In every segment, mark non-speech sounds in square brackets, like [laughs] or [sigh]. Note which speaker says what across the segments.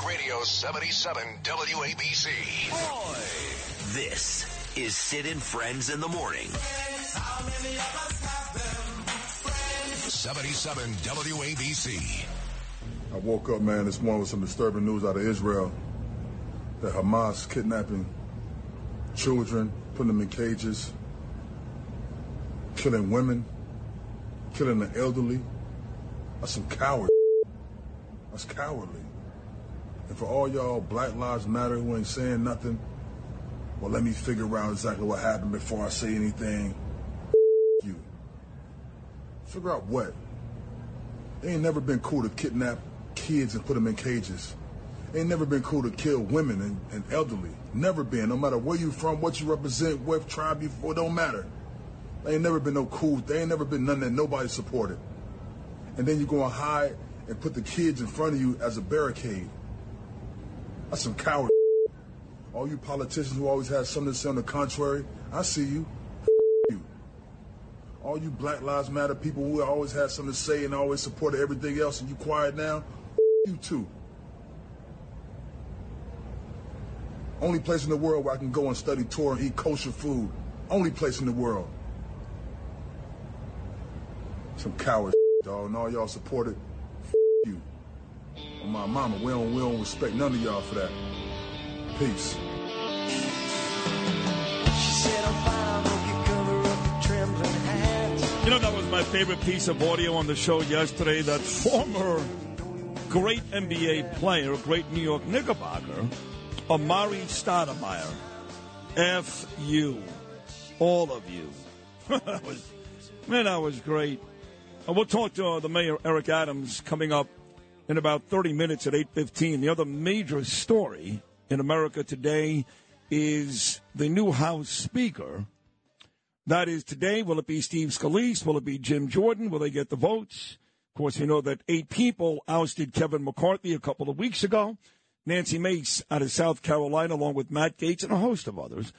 Speaker 1: Talk Radio 77 WABC.
Speaker 2: This is Sid and Friends in the Morning.
Speaker 1: 77 WABC.
Speaker 3: I woke up, man, this morning with some disturbing news out of Israel that Hamas kidnapping children, putting them in cages, killing women, killing the elderly. That's some coward. That's cowardly. And for all y'all Black Lives Matter who ain't saying nothing, well, let me figure out exactly what happened before I say anything. You. Figure out what? It ain't never been cool to kidnap kids and put them in cages. It ain't never been cool to kill women and, and elderly. Never been. No matter where you from, what you represent, what tribe you for, don't matter. They ain't never been no cool. They ain't never been none that nobody supported. And then you go and hide and put the kids in front of you as a barricade. That's some coward. All you politicians who always have something to say on the contrary, I see you. you. All you Black Lives Matter people who always have something to say and always supported everything else, and you quiet now, you too. Only place in the world where I can go and study Torah and eat kosher food. Only place in the world. Some coward [laughs] dog, and all y'all supported. you. On my mama, we don't, we don't respect none of y'all for that. Peace.
Speaker 4: You know, that was my favorite piece of audio on the show yesterday. That former great NBA player, great New York Knickerbocker, Amar'e Stoudemire. F you. All of you. [laughs] that was, man, that was great. And we'll talk to uh, the mayor, Eric Adams, coming up in about 30 minutes at 8.15. The other major story in America today is the new House Speaker. That is today. Will it be Steve Scalise? Will it be Jim Jordan? Will they get the votes? Of course, you know that eight people ousted Kevin McCarthy a couple of weeks ago. Nancy Mace out of South Carolina, along with Matt Gaetz and a host of others,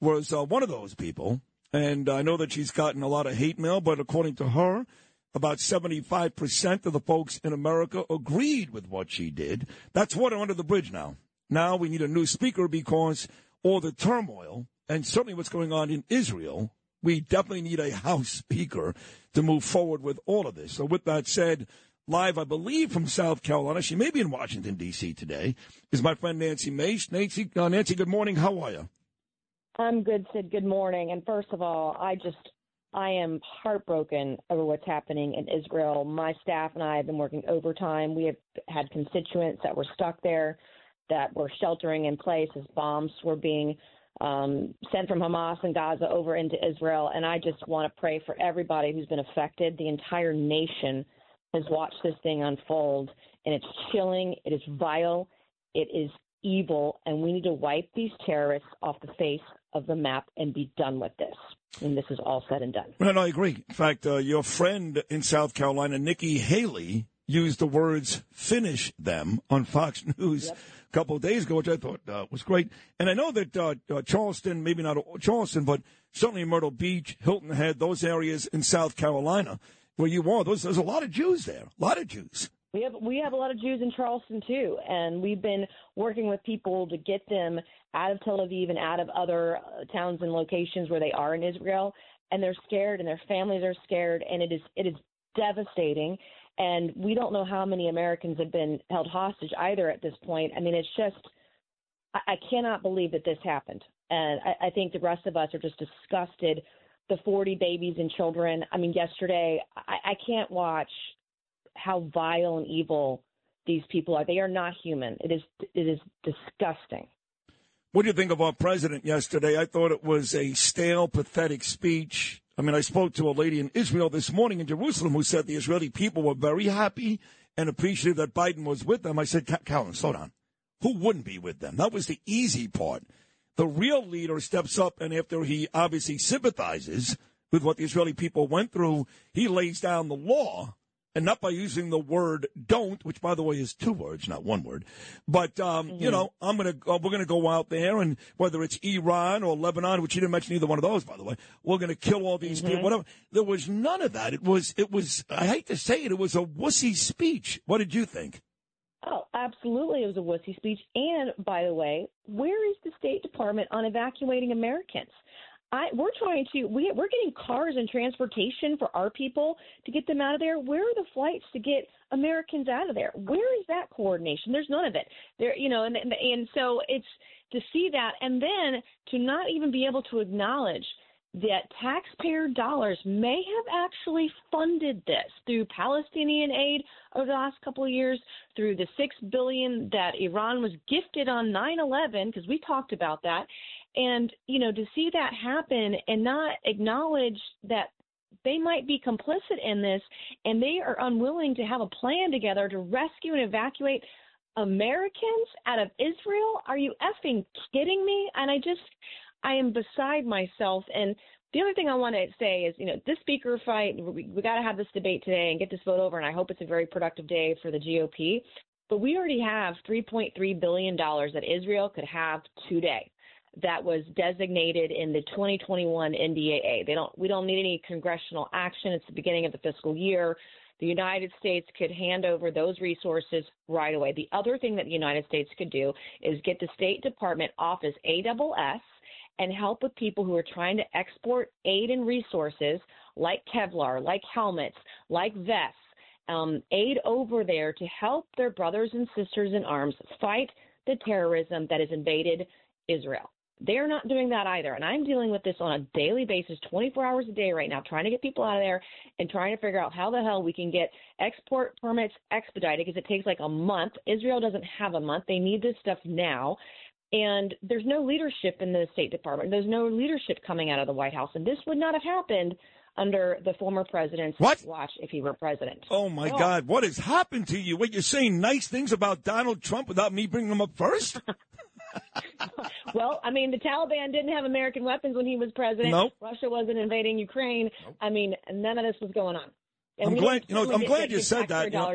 Speaker 4: was uh, one of those people. And I know that she's gotten a lot of hate mail, but according to her, about 75% of the folks in America agreed with what she did. That's water under the bridge now. Now we need a new speaker because all the turmoil and certainly what's going on in Israel, we definitely need a House Speaker to move forward with all of this. So, with that said, live, I believe, from South Carolina, she may be in Washington, D.C. today, is my friend Nancy Mace. Nancy, uh, Nancy, good morning. How are you?
Speaker 5: I'm good, Sid. Good morning. And first of all, I just I am heartbroken over what's happening in Israel. My staff and I have been working overtime. We have had constituents that were stuck there, that were sheltering in place as bombs were being um, sent from Hamas and Gaza over into Israel. And I just want to pray for everybody who's been affected. The entire nation has watched this thing unfold, and it's chilling. It is vile. It is evil, and we need to wipe these terrorists off the face of the map and be done with this. And this is all said and done.
Speaker 4: No, no, I agree. In fact, uh, your friend in South Carolina, Nikki Haley, used the words "finish them" on Fox [laughs] News
Speaker 5: Yep.
Speaker 4: a couple of days ago, which I thought uh, was great. And I know that uh, uh, Charleston, maybe not Charleston, but certainly Myrtle Beach, Hilton Head, those areas in South Carolina where you are, those, there's a lot of Jews there, a lot of Jews.
Speaker 5: We have we have a lot of Jews in Charleston too, and we've been working with people to get them out of Tel Aviv and out of other uh, towns and locations where they are in Israel, and they're scared, and their families are scared, and it is it is devastating. And we don't know how many Americans have been held hostage either at this point. I mean, it's just I, I cannot believe that this happened, and I, I think the rest of us are just disgusted. The 40 babies and children. I mean, yesterday I, I can't watch how vile and evil these people are. They are not human. It is it is disgusting.
Speaker 4: What do you think of our president yesterday? I thought it was a stale, pathetic speech. I mean, I spoke to a lady in Israel this morning in Jerusalem who said the Israeli people were very happy and appreciative that Biden was with them. I said, "Ca- Calvin, slow down. Who wouldn't be with them? That was the easy part. The real leader steps up, and after he obviously sympathizes with what the Israeli people went through, he lays down the law and not by using the word "don't," which, by the way, is two words, not one word. But um, you know, I'm gonna uh, we're gonna go out there, and whether it's Iran or Lebanon, which you didn't mention either one of those, by the way, we're gonna kill all these people. Whatever. There was none of that. It was it was. I hate to say it. It was a wussy speech. What did you think?
Speaker 5: Oh, absolutely. It was a wussy speech. And by the way, where is the State Department on evacuating Americans? I, we're trying to we, we're getting cars and transportation for our people to get them out of there. Where are the flights to get Americans out of there? Where is that coordination? There's none of it. There, you know, and and, and so it's to see that, and then to not even be able to acknowledge that taxpayer dollars may have actually funded this through Palestinian aid over the last couple of years, through the six billion that Iran was gifted on 9/11, because we talked about that, and you know to see that happen and not acknowledge that they might be complicit in this, and they are unwilling to have a plan together to rescue and evacuate Americans out of Israel. Are you effing kidding me? And I just I am beside myself. And the other thing I want to say is, you know, this speaker fight, we, we got to have this debate today and get this vote over. And I hope it's a very productive day for the GOP. But we already have $3.3 billion that Israel could have today that was designated in the 2021 NDAA. They don't, we don't need any congressional action. It's the beginning of the fiscal year. The United States could hand over those resources right away. The other thing that the United States could do is get the State Department Office ASS and help with people who are trying to export aid and resources like Kevlar, like helmets, like vests, um, aid over there to help their brothers and sisters in arms fight the terrorism that has invaded Israel. They're not doing that either. And I'm dealing with this on a daily basis, 24 hours a day right now, trying to get people out of there and trying to figure out how the hell we can get export permits expedited because it takes like a month. Israel doesn't have a month. They need this stuff now. And there's no leadership in the State Department. There's no leadership coming out of the White House. And this would not have happened under the former president's
Speaker 4: what?
Speaker 5: watch if he were president.
Speaker 4: Oh, my oh. God. What has happened to you? What, you're saying nice things about Donald Trump without me bringing them up first? [laughs]
Speaker 5: well, I mean, the Taliban didn't have American weapons when he was president.
Speaker 4: Nope.
Speaker 5: Russia wasn't invading Ukraine. Nope. I mean, none of this was going on.
Speaker 4: And I'm glad, you know, I'm glad you said that. You know,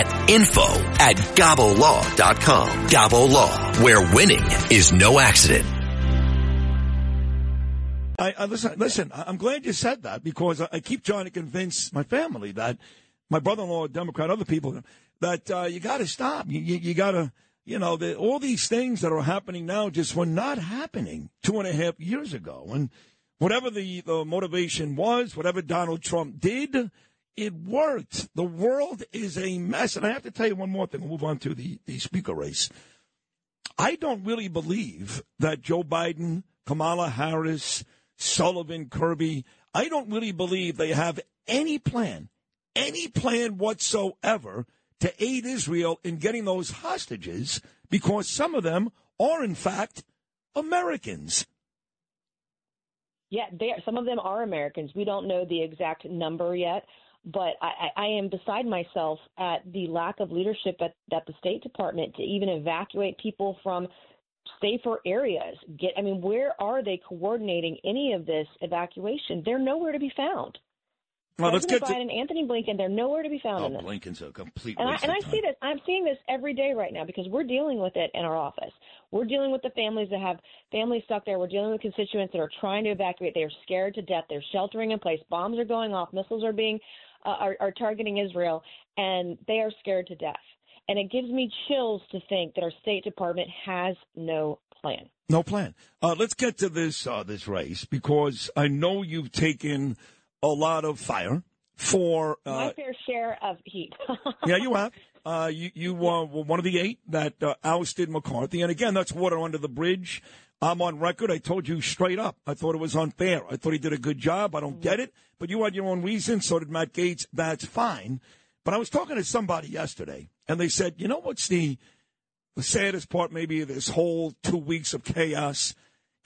Speaker 2: at info at gabolaw.com. Gabo Law, where winning is no accident.
Speaker 4: I, I, listen, listen, I'm glad you said that because I, I, keep trying to convince my family that my brother-in-law, Democrat, other people, that uh, you got to stop. You, you, you got to, you know, the, all these things that are happening now just were not happening two and a half years ago. And whatever the, the motivation was, whatever Donald Trump did, it worked. The world is a mess. And I have to tell you one more thing. We'll move on to the, the speaker race. I don't really believe that Joe Biden, Kamala Harris, Sullivan, Kirby, I don't really believe they have any plan, any plan whatsoever to aid Israel in getting those hostages because some of them are, in fact, Americans.
Speaker 5: Yeah, they are, some of them are Americans. We don't know the exact number yet but I, I am beside myself at the lack of leadership at, at the State Department to even evacuate people from safer areas. Get, I mean, where are they coordinating any of this evacuation? They're nowhere to be found.
Speaker 4: Well,
Speaker 5: President
Speaker 4: let's
Speaker 5: get to... Anthony Blinken, they're nowhere to be found
Speaker 4: oh,
Speaker 5: in this.
Speaker 4: Blinken's a complete
Speaker 5: and I, and I
Speaker 4: time.
Speaker 5: see this. I'm seeing this every day right now because we're dealing with it in our office. We're dealing with the families that have families stuck there. We're dealing with constituents that are trying to evacuate. They are scared to death. They're sheltering in place. Bombs are going off. Missiles are being uh, are, are targeting Israel, and they are scared to death. And it gives me chills to think that our State Department has no plan.
Speaker 4: No plan. Uh, let's get to this uh, this race because I know you've taken a lot of fire for
Speaker 5: uh, my fair share of heat. [laughs]
Speaker 4: yeah, you have. Uh, you you uh, were one of the eight that uh, ousted McCarthy, and again, that's water under the bridge. I'm on record. I told you straight up. I thought it was unfair. I thought he did a good job. I don't get it, but you had your own reasons. So did Matt Gaetz. That's fine. But I was talking to somebody yesterday, and they said, you know what's the the saddest part? Maybe of this whole two weeks of chaos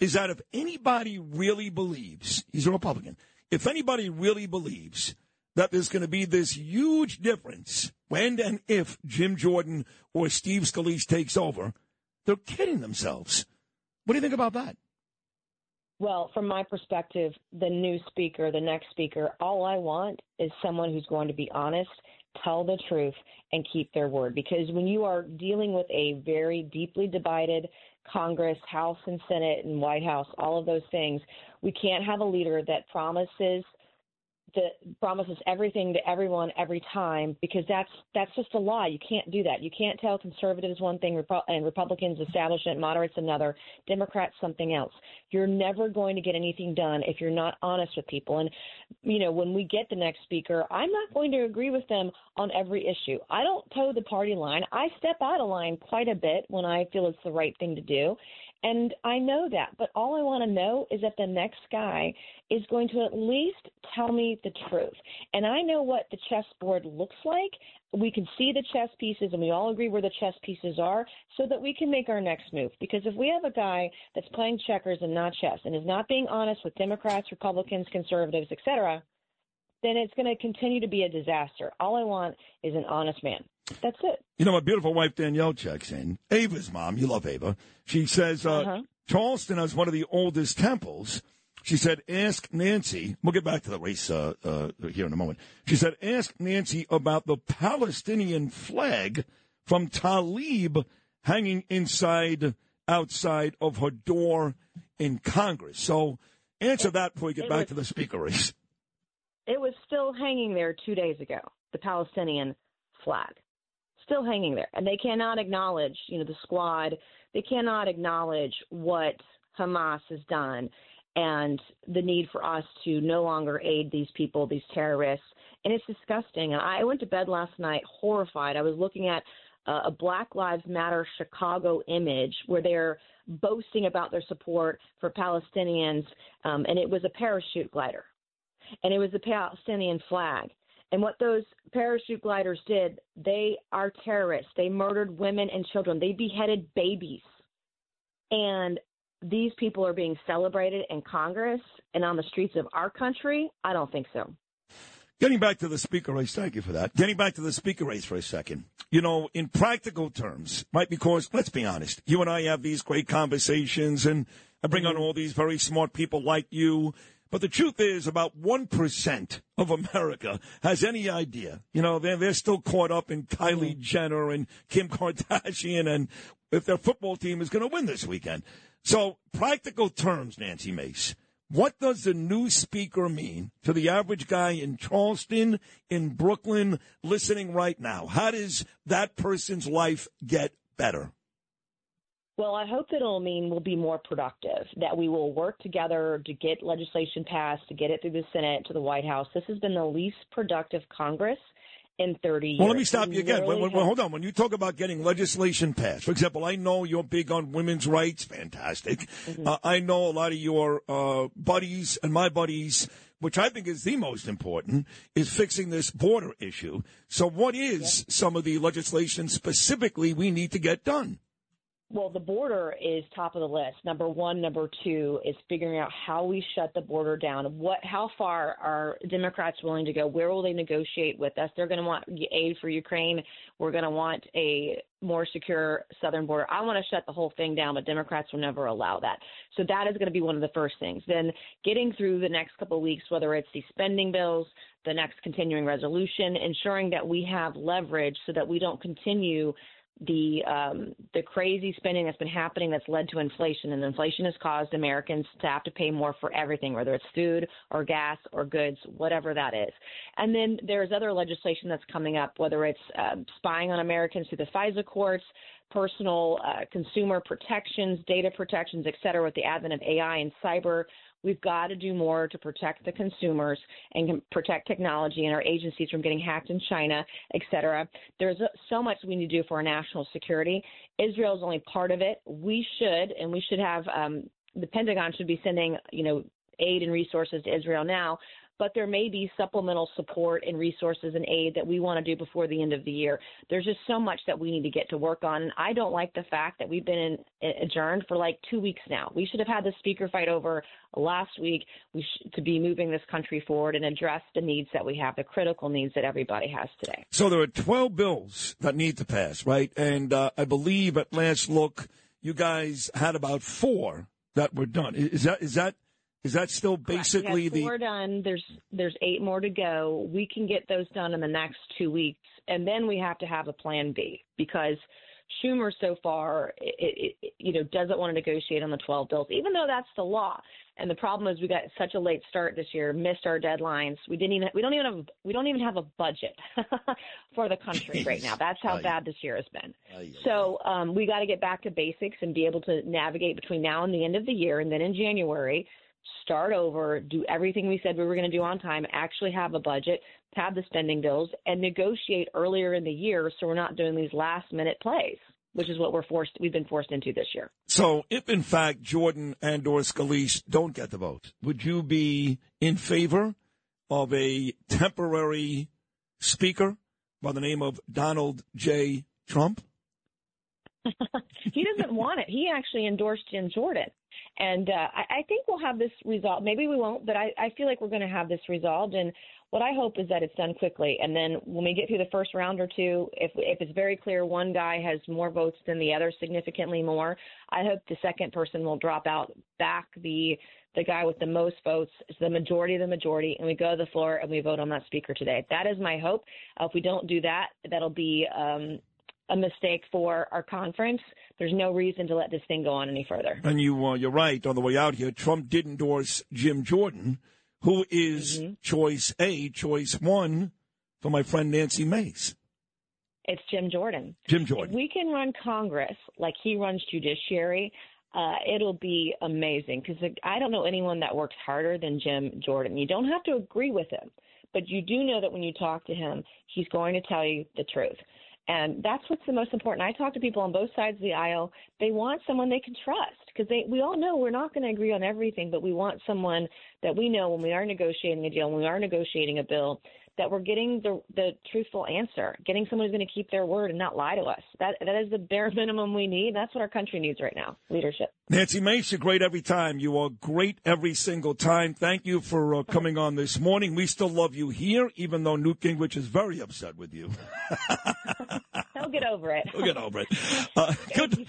Speaker 4: is that if anybody really believes he's a Republican, if anybody really believes that there's going to be this huge difference when and if Jim Jordan or Steve Scalise takes over, they're kidding themselves. What do you think about that?
Speaker 5: Well, from my perspective, the new speaker, the next speaker, all I want is someone who's going to be honest, tell the truth, and keep their word. Because when you are dealing with a very deeply divided Congress, House and Senate, and White House, all of those things, we can't have a leader that promises that promises everything to everyone every time because that's that's just a lie. You can't do that. You can't tell conservatives one thing and Republicans, establishment, moderates another, Democrats something else. You're never going to get anything done if you're not honest with people. And you know, when we get the next speaker, I'm not going to agree with them on every issue. I don't toe the party line. I step out of line quite a bit when I feel it's the right thing to do. And I know that, but all I want to know is that the next guy is going to at least tell me the truth. And I know what the chessboard looks like. We can see the chess pieces and we all agree where the chess pieces are so that we can make our next move. Because if we have a guy that's playing checkers and not chess and is not being honest with Democrats, Republicans, conservatives, etc., then it's going to continue to be a disaster. All I want is an honest man. That's it.
Speaker 4: You know, my beautiful wife Danielle checks in. Ava's mom, you love Ava. She says uh, uh-huh. Charleston has one of the oldest temples. She said, "Ask Nancy." We'll get back to the race uh, uh, here in a moment. She said, "Ask Nancy about the Palestinian flag from Tlaib hanging inside outside of her door in Congress." So, answer that before we get back was, to the speaker race.
Speaker 5: It was still hanging there two days ago. The Palestinian flag still hanging there, and they cannot acknowledge, you know, the squad. They cannot acknowledge what Hamas has done and the need for us to no longer aid these people, these terrorists. And it's disgusting. And I went to bed last night horrified. I was looking at a Black Lives Matter Chicago image where they're boasting about their support for Palestinians, um, and it was a parachute glider, and it was the Palestinian flag. And what those parachute gliders did, they are terrorists. They murdered women and children. They beheaded babies. And these people are being celebrated in Congress and on the streets of our country? I don't think so.
Speaker 4: Getting back to the speaker race, thank you for that. Getting back to the speaker race for a second. You know, in practical terms, might right? Because let's be honest, you and I have these great conversations and I bring on mm-hmm. all these very smart people like you but the truth is, about 1% of America has any idea. You know, they're, they're still caught up in Kylie mm-hmm. Jenner and Kim Kardashian and if their football team is going to win this weekend. So, practical terms, Nancy Mace. What does the new speaker mean to the average guy in Charleston, in Brooklyn, listening right now? How does that person's life get better?
Speaker 5: Well, I hope that it'll mean we'll be more productive, that we will work together to get legislation passed, to get it through the Senate to the White House. This has been the least productive Congress in 30 years.
Speaker 4: Well, let me stop you again. When, when, hold on. When you talk about getting legislation passed, for example, I know you're big on women's rights. Fantastic. Mm-hmm. Uh, I know a lot of your uh, buddies and my buddies, which I think is the most important, is fixing this border issue. So, what is yep. some of the legislation specifically we need to get done?
Speaker 5: Well, the border is top of the list. Number one, number two is figuring out how we shut the border down. What, how far are Democrats willing to go? Where will they negotiate with us? They're going to want aid for Ukraine. We're going to want a more secure southern border. I want to shut the whole thing down, but Democrats will never allow that. So that is going to be one of the first things. Then getting through the next couple of weeks, whether it's the spending bills, the next continuing resolution, ensuring that we have leverage so that we don't continue the um, the crazy spending that's been happening that's led to inflation, and inflation has caused Americans to have to pay more for everything, whether it's food or gas or goods, whatever that is. And then there's other legislation that's coming up, whether it's uh, spying on Americans through the FISA courts, personal uh, consumer protections, data protections, et cetera, with the advent of AI and cyber We've got to do more to protect the consumers and protect technology and our agencies from getting hacked in China, et cetera. There's so much we need to do for our national security. Israel is only part of it. We should, and we should have um, the Pentagon should be sending, you know, aid and resources to Israel now. But there may be supplemental support and resources and aid that we want to do before the end of the year. There's just so much that we need to get to work on. And I don't like the fact that we've been in, adjourned for like two weeks now. We should have had the speaker fight over last week we sh- to be moving this country forward and address the needs that we have, the critical needs that everybody has today.
Speaker 4: So there are 12 bills that need to pass, right? And uh, I believe at last look, you guys had about four that were done. Is that is that is that still basically
Speaker 5: the? Four done. There's there's eight more to go. We can get those done in the next two weeks, and then we have to have a plan B because Schumer so far, it, it, you know, doesn't want to negotiate on the 12 bills, even though that's the law. And the problem is we got such a late start this year, missed our deadlines. We didn't even we don't even have we don't even have a budget [laughs] for the country right now. That's how bad this year has been. So um, we got to get back to basics and be able to navigate between now and the end of the year, and then in January start over, do everything we said we were going to do on time, actually have a budget, have the spending bills, and negotiate earlier in the year so we're not doing these last minute plays which is what we're forced we've been forced into this year.
Speaker 4: So, if in fact Jordan and or Scalise don't get the vote, would you be in favor of a temporary speaker by the name of Donald J. Trump? [laughs]
Speaker 5: he doesn't want it. He actually endorsed Jim Jordan. And uh, I, I think we'll have this resolved. Maybe we won't, but I, I feel like we're going to have this resolved. And what I hope is that it's done quickly. And then when we get through the first round or two, if if it's very clear one guy has more votes than the other, significantly more, I hope the second person will drop out, back the the guy with the most votes, the majority of the majority, and we go to the floor and we vote on that speaker today. That is my hope. Uh, if we don't do that, that'll be um, a mistake for our conference. There's no reason to let this thing go on any further.
Speaker 4: And you, uh, you're right. On the way out here, Trump did endorse Jim Jordan, who is mm-hmm. choice A, choice one for my friend Nancy Mace.
Speaker 5: It's Jim Jordan.
Speaker 4: Jim Jordan.
Speaker 5: If we can run Congress like he runs judiciary, uh, it'll be amazing because I don't know anyone that works harder than Jim Jordan. You don't have to agree with him, but you do know that when you talk to him, he's going to tell you the truth. And that's what's the most important. I talk to people on both sides of the aisle. They want someone they can trust because we all know we're not going to agree on everything, but we want someone that we know when we are negotiating a deal, when we are negotiating a bill, that we're getting the the truthful answer, getting someone who's going to keep their word and not lie to us. That that is the bare [laughs] minimum we need. That's what our country needs right now. Leadership.
Speaker 4: Nancy Mace, you're great every time. You are great every single time. Thank you for uh, coming on this morning. We still love you here, even though Newt Gingrich is very upset with you. [laughs]
Speaker 5: He'll get over it.
Speaker 4: He'll get over it. [laughs] Uh, good,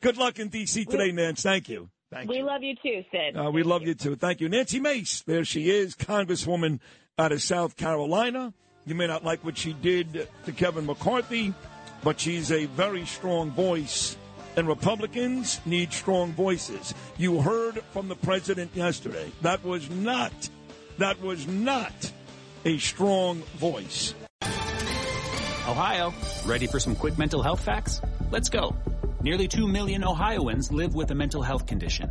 Speaker 4: good luck in D.C. today, Nance. Thank you. Thank
Speaker 5: we
Speaker 4: you.
Speaker 5: love you too, Sid.
Speaker 4: Uh, we love you. you too. Thank you. Nancy Mace, there she is, Congresswoman out of South Carolina. You may not like what she did to Kevin McCarthy, but she's a very strong voice, and Republicans need strong voices. You heard from the president yesterday. That was not, that was not a strong voice.
Speaker 6: Ohio, ready for some quick mental health facts? Let's go. Nearly 2 million Ohioans live with a mental health condition.